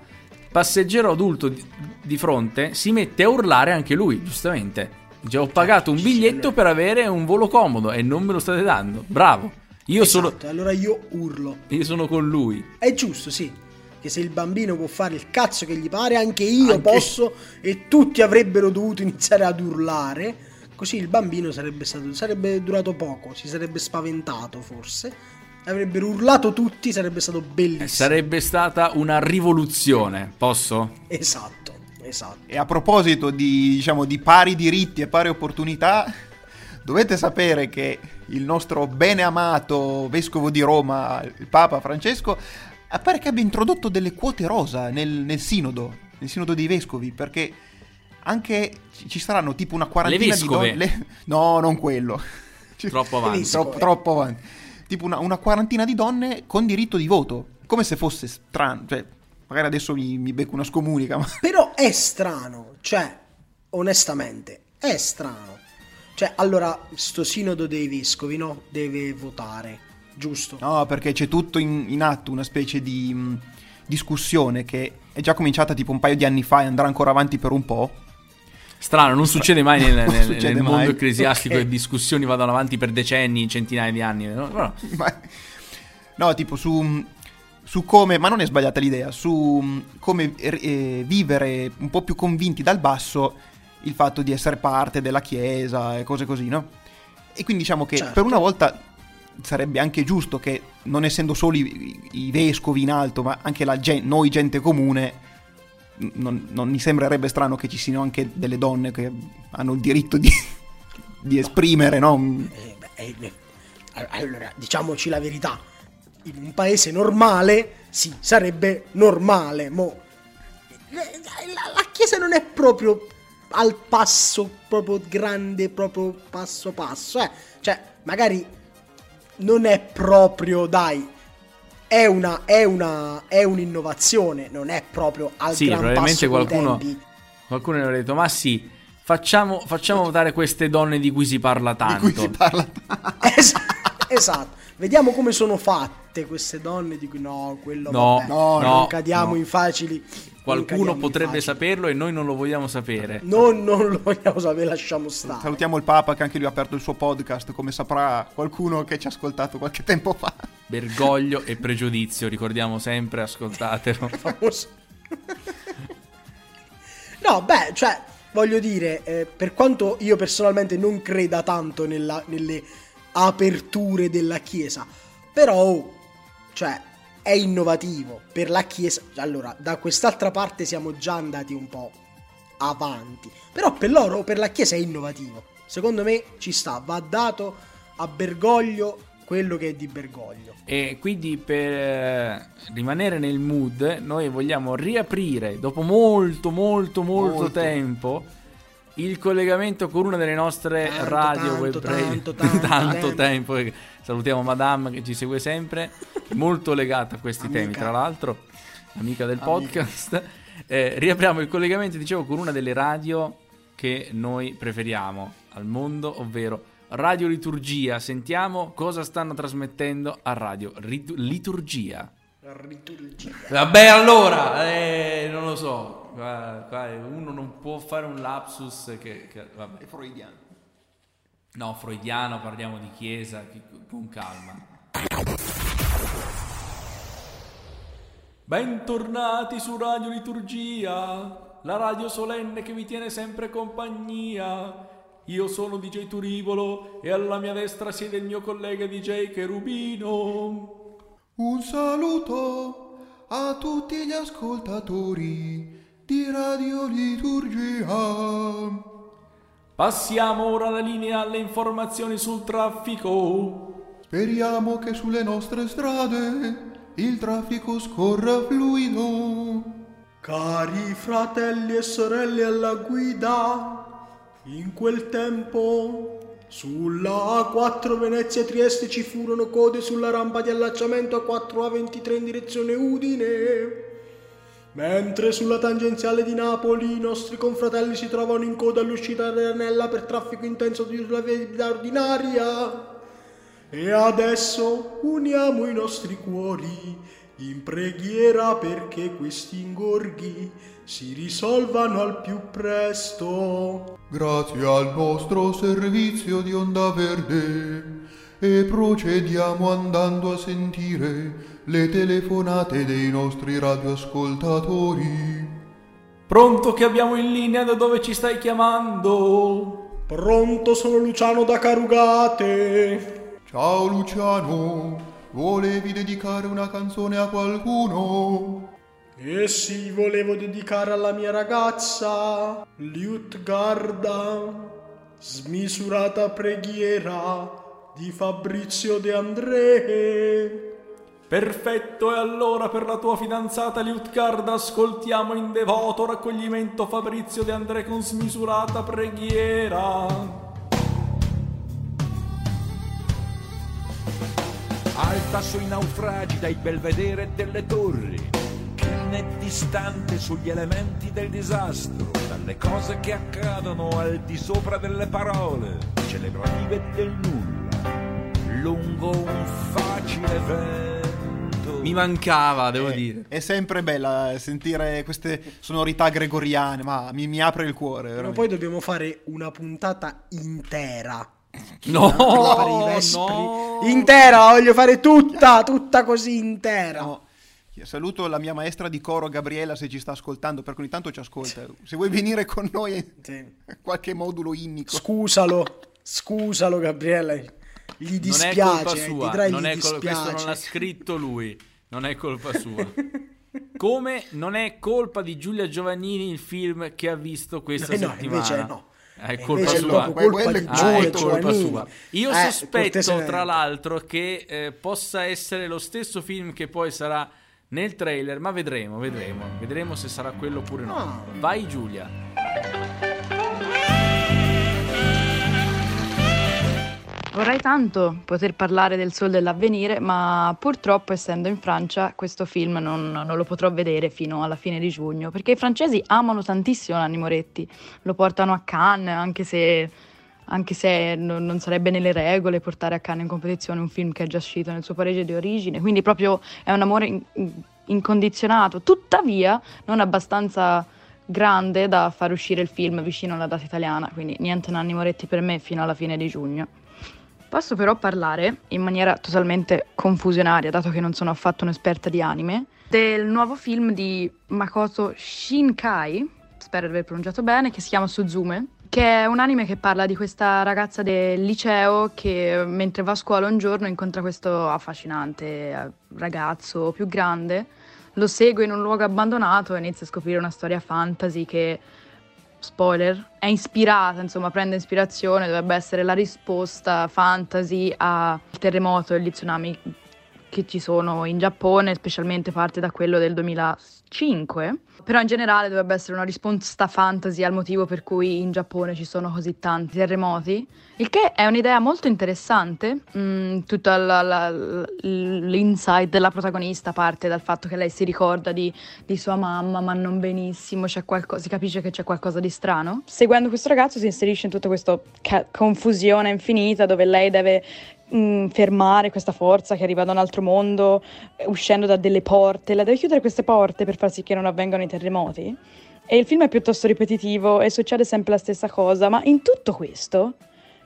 passeggero adulto di, di fronte si mette a urlare anche lui, giustamente. Dice ho pagato un biglietto per avere un volo comodo e non me lo state dando. Bravo. Io, sono, Esatto, allora io urlo. io sono con lui. È giusto, sì. Che se il bambino può fare il cazzo che gli pare, anche io Anche- posso e tutti avrebbero dovuto iniziare ad urlare. Così il bambino sarebbe stato sarebbe durato poco, si sarebbe spaventato forse. Avrebbero urlato tutti, sarebbe stato bellissimo. Eh, Sarebbe stata una rivoluzione, posso? Esatto, esatto. E a proposito di, diciamo, di pari diritti e pari opportunità, dovete sapere che il nostro bene amato vescovo di Roma, il Papa Francesco, appare che abbia introdotto delle quote rosa nel, nel sinodo, nel sinodo dei vescovi, perché anche ci- saranno tipo una quarantina di donne... le- No, non quello. Troppo avanti. Troppo, troppo avanti. Tipo una, una quarantina di donne con diritto di voto. Come se fosse strano. Cioè, magari adesso mi, mi becco una scomunica, ma... Però è strano, cioè, onestamente, è strano. Cioè, allora, sto sinodo dei vescovi, no? Deve votare, giusto? No, perché c'è tutto in, in atto, una specie di mh, discussione che è già cominciata tipo un paio di anni fa e andrà ancora avanti per un po'. Strano, non succede mai nel, nel- succede nel mondo mai. ecclesiastico Ok. che discussioni vadano avanti per decenni, centinaia di anni. no? Ma- no, tipo su, su come, ma non è sbagliata l'idea, su mh, come eh, vivere un po' più convinti dal basso il fatto di essere parte della Chiesa e cose così, no? E quindi diciamo che Certo. per una volta sarebbe anche giusto che, non essendo solo i, i vescovi in alto, ma anche la gen- noi gente comune, non, non mi sembrerebbe strano che ci siano anche delle donne che hanno il diritto di, di esprimere, no? Eh, beh, eh, allora, diciamoci la verità. In un paese normale, sì, sarebbe normale. Mo, eh, la, la Chiesa non è proprio al passo, proprio grande, proprio passo passo. Eh. Cioè, magari non è proprio, dai, è una, è una, è un'innovazione, non è proprio al Sì, gran passo qualcuno, qualcuno ne avrebbe detto: Ma sì, facciamo, facciamo votare queste donne di cui si parla Di tanto. cui si parla Es- esatto. Vediamo come sono fatte queste donne di cui no, quello No, vabbè, no, non no, cadiamo no. in facili. non Qualcuno potrebbe facili. saperlo e noi non lo vogliamo sapere. Non, non lo vogliamo sapere, lasciamo stare. Salutiamo il Papa che anche lui ha aperto il suo podcast, come saprà qualcuno che ci ha ascoltato qualche tempo fa. Bergoglio e pregiudizio, ricordiamo sempre, ascoltatelo. No, beh, cioè, voglio dire, eh, per quanto io personalmente non creda tanto nella- nelle aperture della Chiesa, però, oh, cioè, è innovativo per la Chiesa. Allora, da quest'altra parte siamo già andati un po' avanti, però per loro, per la Chiesa è innovativo. Secondo me ci sta, va dato a Bergoglio quello che è di Bergoglio. E quindi per eh, rimanere nel mood, noi vogliamo riaprire dopo molto, molto, molto, Molto. tempo il collegamento con una delle nostre Tanto, radio tanto, web radio. tanto, tanto tempo. tempo. e Salutiamo Madame che ci segue sempre, molto legata a questi Amica. temi, tra l'altro, amica del Amica. podcast. Eh, riapriamo il collegamento, dicevo, con una delle radio che noi preferiamo al mondo, ovvero Radio Liturgia. Sentiamo cosa stanno trasmettendo a Radio Rit- Liturgia. Liturgia. Vabbè, allora, eh, non lo so. Qua- qua uno non può fare un lapsus che, che- vabbè. È freudiano. No, freudiano, parliamo di chiesa, chi- con calma. Bentornati su Radio Liturgia, la radio solenne che vi tiene sempre compagnia. Io sono DJ Turivolo e alla mia destra siede il mio collega DJ Cherubino. Un saluto a tutti gli ascoltatori di di radioliturgia. Passiamo ora la linea alle informazioni sul traffico. Speriamo che sulle nostre strade il traffico scorra fluido. Cari fratelli e sorelle alla guida, in quel tempo sulla A4 Venezia Trieste ci furono code sulla rampa di allacciamento a 4A23 in direzione Udine. Mentre sulla tangenziale di Napoli i nostri confratelli si trovano in coda all'uscita dell'Anella per traffico intenso sulla via ordinaria. E adesso uniamo i nostri cuori in preghiera perché questi ingorghi si risolvano al più presto. Grazie al nostro servizio di onda verde e procediamo andando a sentire le telefonate dei nostri radioascoltatori. Pronto che abbiamo in linea da dove ci stai chiamando? Pronto, sono Luciano da Carugate. Ciao Luciano, volevi dedicare una canzone a qualcuno? E sì, volevo dedicare alla mia ragazza, Liutgarda, smisurata preghiera di Fabrizio De André. Perfetto, e allora per la tua fidanzata Liutgarda ascoltiamo in devoto raccoglimento Fabrizio De André con smisurata preghiera. alta sui naufragi dai belvedere delle torri, chine distante sugli elementi del disastro, dalle cose che accadono al di sopra delle parole, celebrative del nulla, lungo un facile vento. Mi mancava, devo Eh, dire. È sempre bella sentire queste sonorità gregoriane, ma mi, mi apre il cuore. Ma poi dobbiamo fare una puntata intera. No, no. Intera, voglio fare tutta, tutta così intera. No. Saluto la mia maestra di coro Gabriela se ci sta ascoltando, perché ogni tanto ci ascolta. Se vuoi venire con noi Sì. qualche modulo innico. Scusalo, scusalo Gabriele. Gli Non è dispiace, colpa sua, non gli è col- questo non dispiace. l'ha scritto lui, non è colpa sua. Come non è colpa di Giulia Giovannini il film che ha visto questa Eh no, settimana? invece no. È colpa è sua. proprio colpa Quello di è Ah, Giulia è colpa Giovannini. sua. Io Eh, sospetto, tra l'altro, che eh, possa essere lo stesso film che poi sarà nel trailer, ma vedremo, vedremo. Vedremo se sarà quello oppure no. Ah. Vai Giulia. Vorrei tanto poter parlare del Sol dell'avvenire, ma purtroppo essendo in Francia questo film non, non lo potrò vedere fino alla fine di giugno, perché i francesi amano tantissimo Nanni Moretti, lo portano a Cannes, anche se, anche se non, non sarebbe nelle regole portare a Cannes in competizione un film che è già uscito nel suo paese di origine, quindi proprio è un amore in- incondizionato, tuttavia non abbastanza grande da far uscire il film vicino alla data italiana, quindi niente Nanni Moretti per me fino alla fine di giugno. Posso però parlare in maniera totalmente confusionaria, dato che non sono affatto un'esperta di anime, del nuovo film di Makoto Shinkai, spero di aver pronunciato bene, che si chiama Suzume, che è un anime che parla di questa ragazza del liceo che mentre va a scuola un giorno incontra questo affascinante eh, ragazzo più grande, lo segue in un luogo abbandonato e inizia a scoprire una storia fantasy che spoiler, è ispirata, insomma, prende ispirazione, dovrebbe essere la risposta fantasy al terremoto e agli tsunami che ci sono in Giappone, specialmente parte da quello del 2005. Però in generale dovrebbe essere una risposta fantasy al motivo per cui in Giappone ci sono così tanti terremoti, il che è un'idea molto interessante. Mm, tutta la- la- l'insight della protagonista parte dal fatto che lei si ricorda di, di sua mamma, ma non benissimo, c'è qualcosa, si capisce che c'è qualcosa di strano. Seguendo questo ragazzo si inserisce in tutta questa ca- confusione infinita dove lei deve mm, fermare questa forza che arriva da un altro mondo, eh, uscendo da delle porte, la deve chiudere queste porte per far sì che non avvengano i terremoti. E il film è piuttosto ripetitivo e succede sempre la stessa cosa, ma in tutto questo,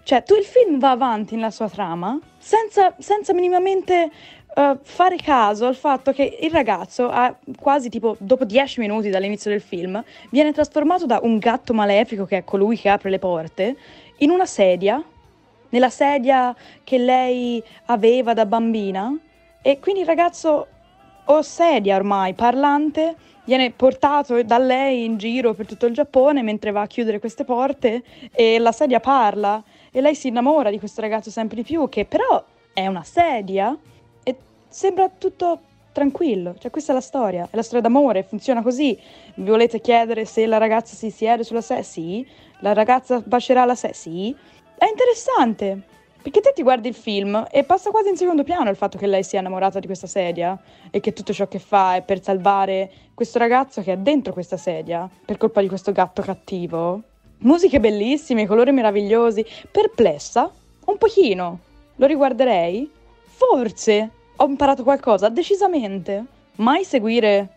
cioè tu il film va avanti nella sua trama senza, senza minimamente eh, fare caso al fatto che il ragazzo, ha quasi tipo dopo dieci minuti dall'inizio del film, viene trasformato da un gatto malefico che è colui che apre le porte in una sedia, nella sedia che lei aveva da bambina, e quindi il ragazzo o sedia ormai parlante viene portato da lei in giro per tutto il Giappone mentre va a chiudere queste porte e la sedia parla e lei si innamora di questo ragazzo sempre di più che però è una sedia e sembra tutto tranquillo, cioè questa è la storia, è la storia d'amore, funziona così. Vi volete chiedere se la ragazza si siede sulla sedia? Sì. La ragazza bacerà la sedia? Sì. È interessante, perché te ti guardi il film e passa quasi in secondo piano il fatto che lei sia innamorata di questa sedia e che tutto ciò che fa è per salvare questo ragazzo che è dentro questa sedia per colpa di questo gatto cattivo. Musiche bellissime, colori meravigliosi, perplessa, un pochino. Lo riguarderei? Forse ho imparato qualcosa, decisamente. Mai seguire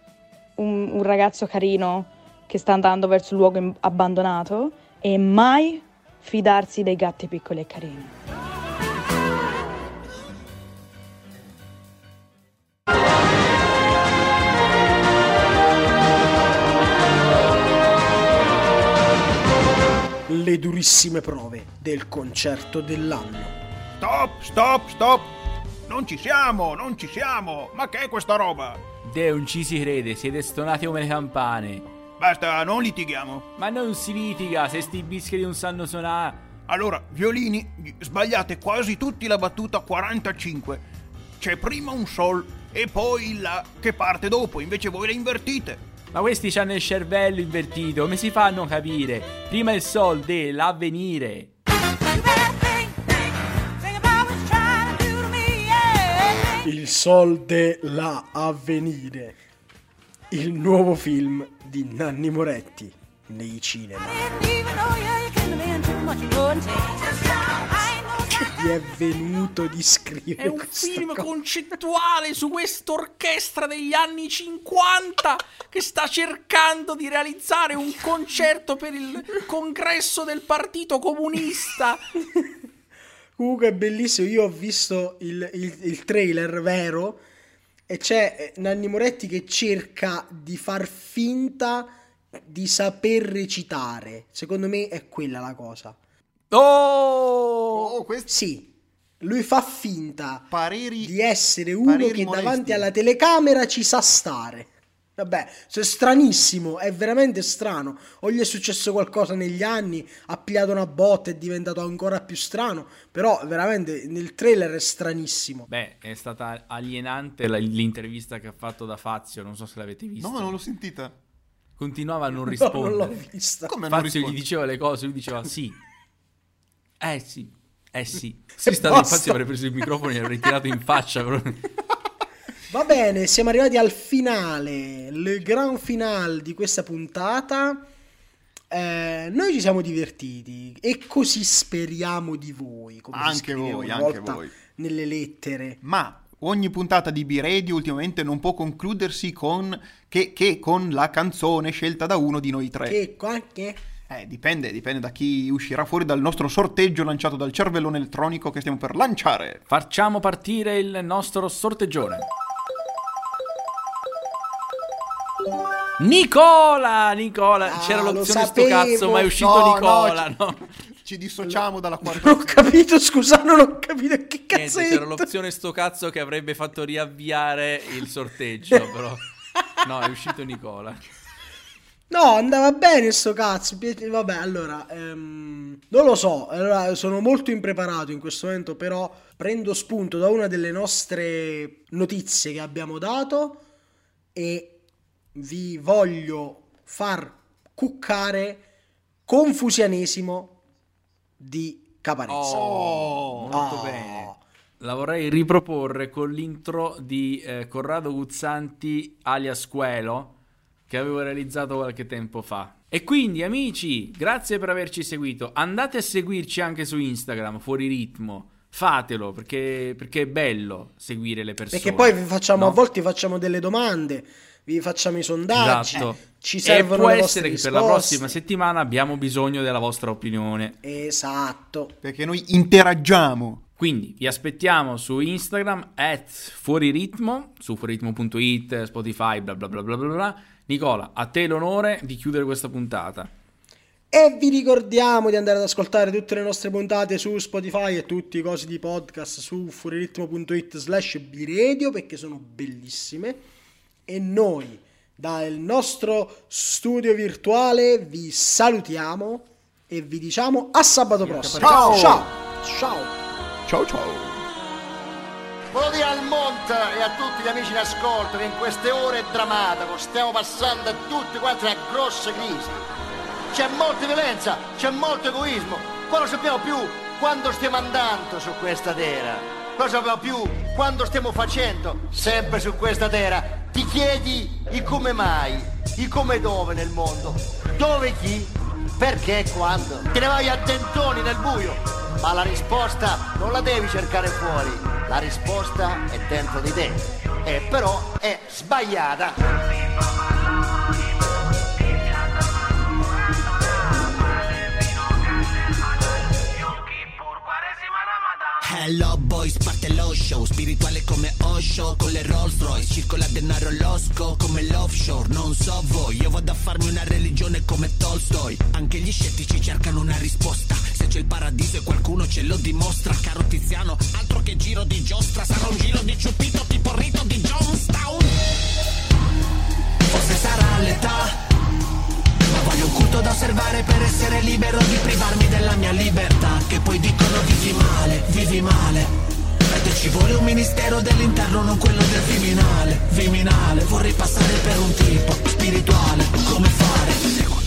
un, un ragazzo carino che sta andando verso il luogo abbandonato e mai fidarsi dei gatti piccoli e carini. Le durissime prove del concerto dell'anno. Stop, stop, stop! Non ci siamo, non ci siamo! Ma che è questa roba? De, non ci si crede, siete stonati come le campane. Basta, non litighiamo. Ma non si litiga se sti bischeri non sanno suonare. Allora, violini, sbagliate quasi tutti la battuta 45. C'è prima un sol e poi il la che parte dopo, invece voi la invertite. Ma questi hanno il cervello invertito, come si fa a capire? Prima il sol dell'avvenire. Il sol della avvenire. Il nuovo film di Nanni Moretti nei cinema. Gli è venuto di scrivere È un film cosa? concettuale su quest'orchestra degli anni 50 che sta cercando di realizzare un concerto per il congresso del Partito Comunista. Comunque è bellissimo, io ho visto il, il- il trailer vero e c'è eh, Nanni Moretti che cerca di far finta di saper recitare. Secondo me è quella la cosa. Oh! Oh, questo Sì, lui fa finta pareri di essere uno che molesti. davanti alla telecamera ci sa stare. Vabbè, è stranissimo, è veramente strano. O gli è successo qualcosa negli anni, ha pigliato una botta, è diventato ancora più strano. Però veramente nel trailer è stranissimo. Beh, è stata alienante la- l'intervista che ha fatto da Fazio, non so se l'avete vista. No, non l'ho sentita. Continuava a non No, non rispondere. l'ho vista. Come non Fazio gli diceva le cose, lui diceva sì. Eh sì, eh sì. Se stato basta. infatti avrei preso il microfono e avrei tirato in faccia. però. Va bene, siamo arrivati al finale, il gran finale di questa puntata. Eh, noi ci siamo divertiti e così speriamo di voi. Anche voi, una anche volta voi. Nelle lettere. Ma ogni puntata di B-Radio ultimamente non può concludersi con che, che con la canzone scelta da uno di noi tre. Che qualche... Eh, dipende, dipende da chi uscirà fuori dal nostro sorteggio lanciato dal cervellone elettronico che stiamo per lanciare. Facciamo partire il nostro sorteggione. Nicola! Nicola! Ah, C'era lo l'opzione sto cazzo, ma è uscito No, Nicola, no, no? Ci dissociamo dalla quarta Non ho capito, scusa, non ho capito che cazzo Niente, c'era l'opzione sto cazzo che avrebbe fatto riavviare il sorteggio, però... No, è uscito Nicola. No, andava bene sto cazzo. Vabbè, allora, ehm, non lo so. Allora, sono molto impreparato in questo momento, però prendo spunto da una delle nostre notizie che abbiamo dato e vi voglio far cuccare confusianesimo di Caparezza. Oh, molto Ah. bene. La vorrei riproporre con l'intro di eh, Corrado Guzzanti alias Quello che avevo realizzato qualche tempo fa. E quindi amici, grazie per averci seguito. Andate a seguirci anche su Instagram, fuori ritmo. Fatelo perché, perché è bello seguire le persone. Perché poi facciamo, no? a volte facciamo delle domande, vi facciamo i sondaggi, Esatto. ci e servono può le vostre essere che per la risposte. prossima settimana abbiamo bisogno della vostra opinione. Esatto. Perché noi interaggiamo. Quindi vi aspettiamo su Instagram at fuoriritmo, su fuoriritmo.it, Spotify, bla bla bla bla bla bla. Nicola, a te l'onore di chiudere questa puntata. E vi ricordiamo di andare ad ascoltare tutte le nostre puntate su Spotify e tutti i cosi di podcast su fuoriritmo.it slash biradio perché sono bellissime. E noi dal nostro studio virtuale vi salutiamo e vi diciamo a sabato prossimo. Ciao. Ciao. Ciao. Ciao ciao. Volevo dire al Monte e a tutti gli amici in ascolto che in queste ore drammatiche stiamo passando tutti quanti una grossa crisi. C'è molta violenza, c'è molto egoismo. Qua non sappiamo più quando stiamo andando su questa terra. Non sappiamo più quando stiamo facendo sempre su questa terra. Ti chiedi i come mai, i come dove nel mondo. Dove chi? Perché e quando? Te ne vai a tentoni nel buio. Ma la risposta non la devi cercare fuori, la risposta è dentro di te. E però è sbagliata. Hello boys, parte lo show Spirituale come Osho Con le Rolls Royce. Circola denaro losco come l'offshore Non so voi, io vado a farmi una religione come Tolstoi. Anche gli scettici cercano una risposta. Se c'è il paradiso e qualcuno ce lo dimostra. Caro Tiziano, altro che giro di giostra. Sarà un giro di ciupito tipo rito di Jonestown. Forse sarà l'età. Ma voglio un culto da osservare per essere libero di privarmi della mia libertà. Che poi dicono vivi male, vivi male Ed ci vuole un ministero dell'interno, non quello del Viminale Viminale, vorrei passare per un tipo spirituale Come fare?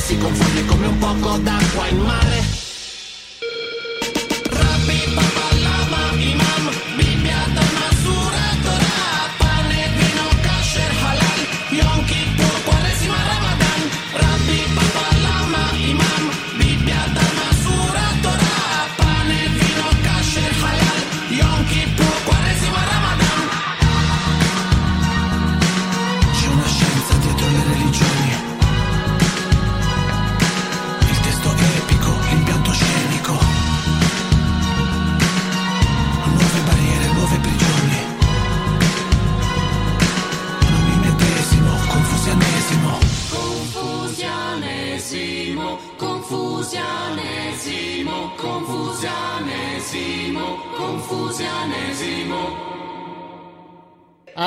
Si confonde come un poco d'acqua in mare.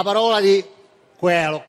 Parola di quello.